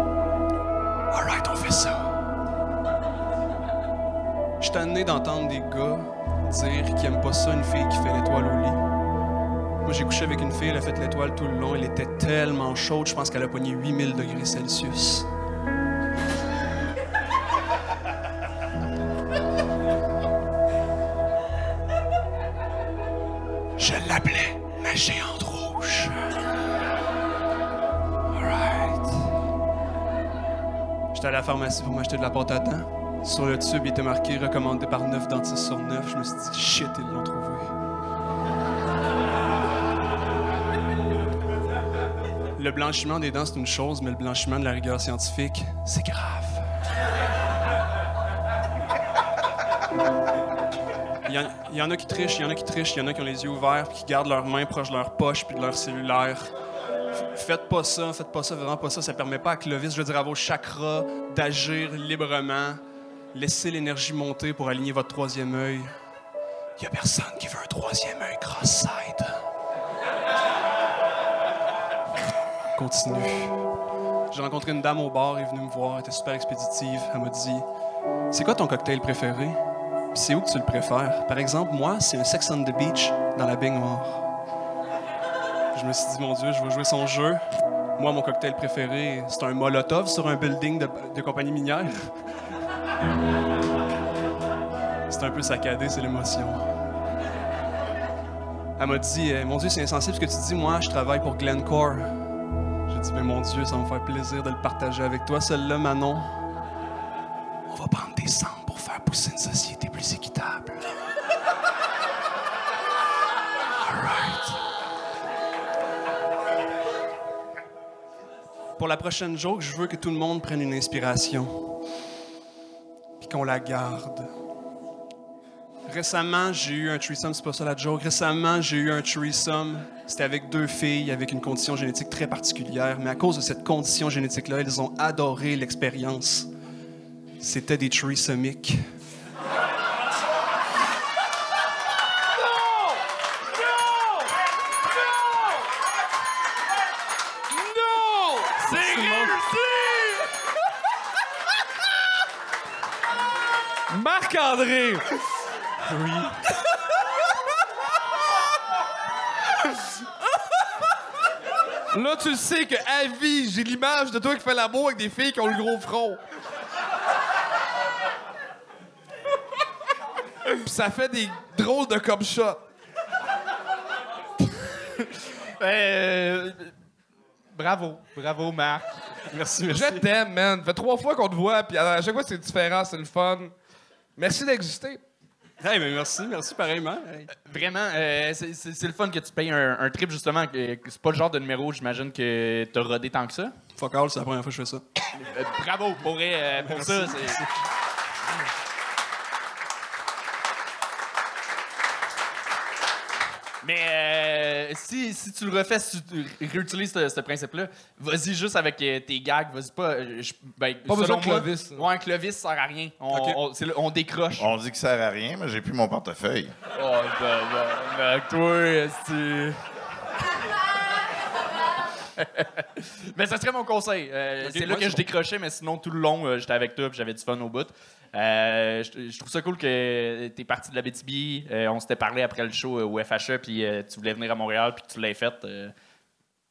Alright, on fait ça. Je suis tanné d'entendre des gars dire qu'ils aiment pas ça, une fille qui fait l'étoile au lit. Moi, j'ai couché avec une fille, elle a fait l'étoile tout le long. Elle était tellement chaude, je pense qu'elle a pogné 8000 degrés Celsius. Pharmacie pour m'acheter de la pâte à dents. Sur le tube, il était marqué recommandé par 9 dentistes sur 9. Je me suis dit, shit, ils l'ont trouvé. Le blanchiment des dents, c'est une chose, mais le blanchiment de la rigueur scientifique, c'est grave. Il y, en, a qui trichent, il y en a qui trichent, il y en a qui ont les yeux ouverts, puis qui gardent leurs mains proches de leur poche puis de leur cellulaire. Faites pas ça, faites pas ça, vraiment pas ça. Ça permet pas à Clovis, je veux dire, à vos chakras d'agir librement. Laissez l'énergie monter pour aligner votre troisième œil. Il y a personne qui veut un troisième œil cross-side. Continue. J'ai rencontré une dame au bar, elle est venue me voir, elle était super expéditive. Elle m'a dit C'est quoi ton cocktail préféré? C'est où que tu le préfères Par exemple, moi, c'est un Sex on the Beach dans la baignoire. Je me suis dit Mon Dieu, je vais jouer son jeu. Moi, mon cocktail préféré, c'est un Molotov sur un building de, compagnie minière. C'est un peu saccadé, c'est l'émotion. Elle m'a dit euh, Mon Dieu, c'est insensible ce que tu dis. Moi, je travaille pour Glencore. J'ai dit Mais mon Dieu, ça va me faire plaisir de le partager avec toi. Celle-là, Manon, on va prendre des cendres pour faire pousser une société plus équitable. Pour la prochaine joke, je veux que tout le monde prenne une inspiration puis qu'on la garde. Récemment, j'ai eu un threesome, c'est pas ça la joke. Récemment, j'ai eu un threesome. C'était avec deux filles avec une condition génétique très particulière, mais à cause de cette condition génétique-là, elles ont adoré l'expérience. C'était des threesomiques. C'est Oui. Là, tu le sais que à vie, j'ai l'image de toi qui fais l'amour avec des filles qui ont le gros front. Puis ça fait des drôles de comme shot. Euh, bravo, bravo, Marc. Merci, merci. Je t'aime, man. Ça fait trois fois qu'on te voit, puis à chaque fois c'est différent, c'est le fun. Merci d'exister. Hey, mais merci, merci pareillement. Hey. Vraiment, euh, c'est- le fun que tu payes un, un trip, justement. C'est pas le genre de numéro, j'imagine, que t'as rodé tant que ça. Fuck all, c'est la première fois que je fais ça. Euh, bravo pour, euh, pour ça. Mais euh, si, si tu le refais, si tu réutilises ce, ce principe-là, vas-y juste avec euh, tes gags, vas-y pas. euh, je- ben, Pas besoin de moi, Clovis. Ouais, un Clovis ça sert à rien. On, Ok. on- c'est le- on décroche. On dit que ça sert à rien, mais j'ai plus mon portefeuille. Oh, ben, ben, ben, toi, c'est. Mais ça serait mon conseil. Euh, c'est là que je décrochais, mais sinon, tout le long, euh, j'étais avec toi puis j'avais du fun au bout. Euh, je, je trouve ça cool que t'es parti de la BTB. On s'était parlé après le show au FHE, puis tu voulais venir à Montréal, puis que tu l'as fait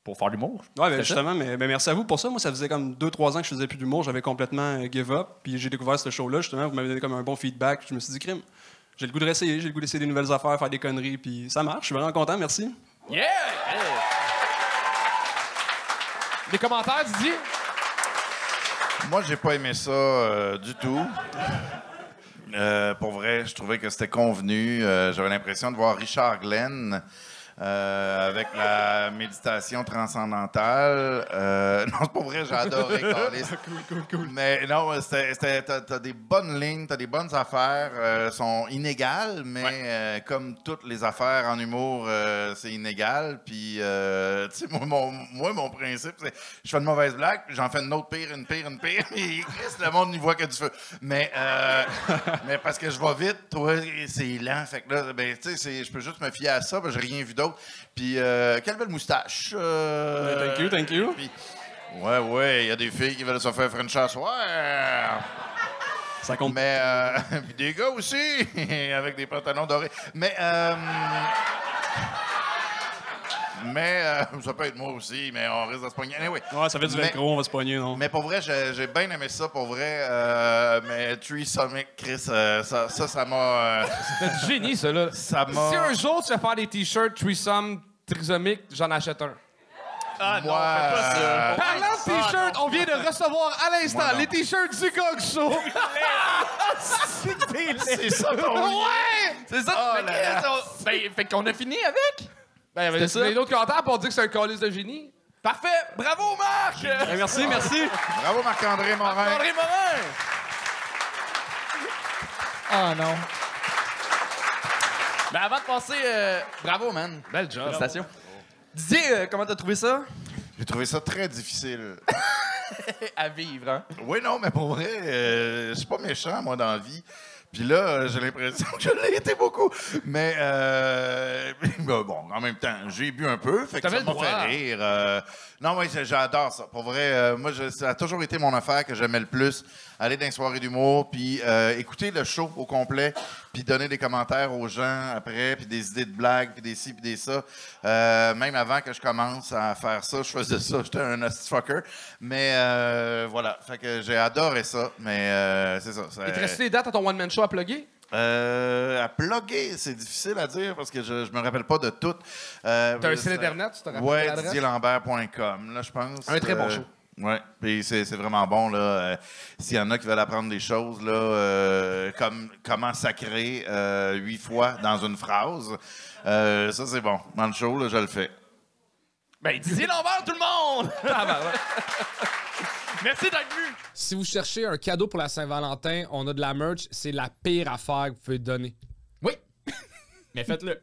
pour faire l'humour. Ouais, ben justement, mais, mais merci à vous pour ça. Moi, ça faisait comme 2-3 ans que je faisais plus d'humour. J'avais complètement give up. Puis j'ai découvert ce show-là, justement. Vous m'avez donné comme un bon feedback. Je me suis dit, crime, j'ai le goût de réessayer, j'ai le goût d'essayer des nouvelles affaires, faire des conneries. Puis ça marche. Je suis vraiment content, merci. Yeah! Des commentaires, Didier? Moi, j'ai pas aimé ça euh, du tout. Euh, pour vrai, je trouvais que c'était convenu. Euh, J'avais l'impression de voir Richard Glenn euh, avec la méditation transcendantale. Euh, non, c'est pas vrai, j'ai adoré Carlis. Mais non, c'était- c'était- t'as des bonnes lignes, t'as des bonnes affaires. euh, sont inégales, mais euh, comme toutes les affaires en humour, c'est inégal. Puis, tu sais, moi mon, moi, mon principe, c'est je fais une mauvaise blague, j'en fais une autre pire, une pire, une pire. Et le monde n'y voit que du feu. Mais, mais parce que je vais vite, toi, c'est lent. Fait que là, ben, tu sais, je peux juste me fier à ça, que j'ai rien vu d'autre. Puis, euh, quelle belle moustache. euh, Thank you, thank you. puis- ouais, ouais, il y a des filles qui veulent se faire French à soir. Ça compte. Mais, euh, puis des gars aussi, avec des pantalons dorés. Mais, euh, mais, euh, ça peut être moi aussi, mais on risque de se pogner. Anyway. Ouais, ça fait du Mais- velcro, on va se pogner, non? Mais pour vrai, j'ai j'ai bien aimé ça, pour vrai. euh, mais Tree Summit, Chris, euh, ça, ça, ça m'a. euh, C'est du génie, ça, là. ça m'a. Si un jour tu vas faire des t-shirts threesome trisomiques, j'en achète un. Ah Moi, euh, Parlant de t-shirts, on vient de recevoir à l'instant non. les t-shirts du Gog Show. c'est ça ton ouais! C'est ça, Oh là là. ben, fait qu'on a fini avec. Ben, il y avait d'autres commentaires pour dire que c'est un calice de génie. Parfait! Bravo, Marc! Eh, merci, merci. Bravo, Marc-André Morin. André Morin! Ah non. Ben, avant de passer, euh, bravo, man. Bel job. Félicitations. Didier, euh, comment t'as trouvé ça? J'ai trouvé ça très difficile. À vivre, hein? Oui, non, mais pour vrai, euh, je suis pas méchant, moi, dans la vie. Puis là, euh, j'ai l'impression que je l'ai été beaucoup. Mais, euh, ben bon, en même temps, j'ai bu un peu, fait que ça m'a fait rire. euh, non, oui, j'adore ça. Pour vrai, euh, moi, je- ça a toujours été mon affaire que j'aimais le plus. Aller dans les soirées d'humour, puis écouter le show au complet, puis donner des commentaires aux gens après, puis des idées de blagues, puis des ci, puis des ça. Même avant que je commence à faire ça, je faisais ça, j'étais un nasty fucker. Mais voilà, fait que j'ai adoré ça, mais euh, c'est ça. ça- Il te reste les dates à ton one-man show? À plugger? euh, à plugger, c'est difficile à dire parce que je, je me rappelle pas de tout. Euh, T'as un site internet, tu te rappelles Ouais, l'adresse? didierlambert.com, là, je pense. Un très bon show. Oui, puis c'est c'est vraiment bon. là. Euh, S'il y en a qui veulent apprendre des choses, là, euh, comme comment sacrer euh, huit fois dans une phrase, euh, ça, c'est bon. Dans le show, là, je le fais. Ben, Didier Lambert, tout le monde! Merci d'être venu! Si vous cherchez un cadeau pour la Saint-Valentin, on a de la merch. C'est la pire affaire que vous pouvez donner. Oui. Mais faites-le.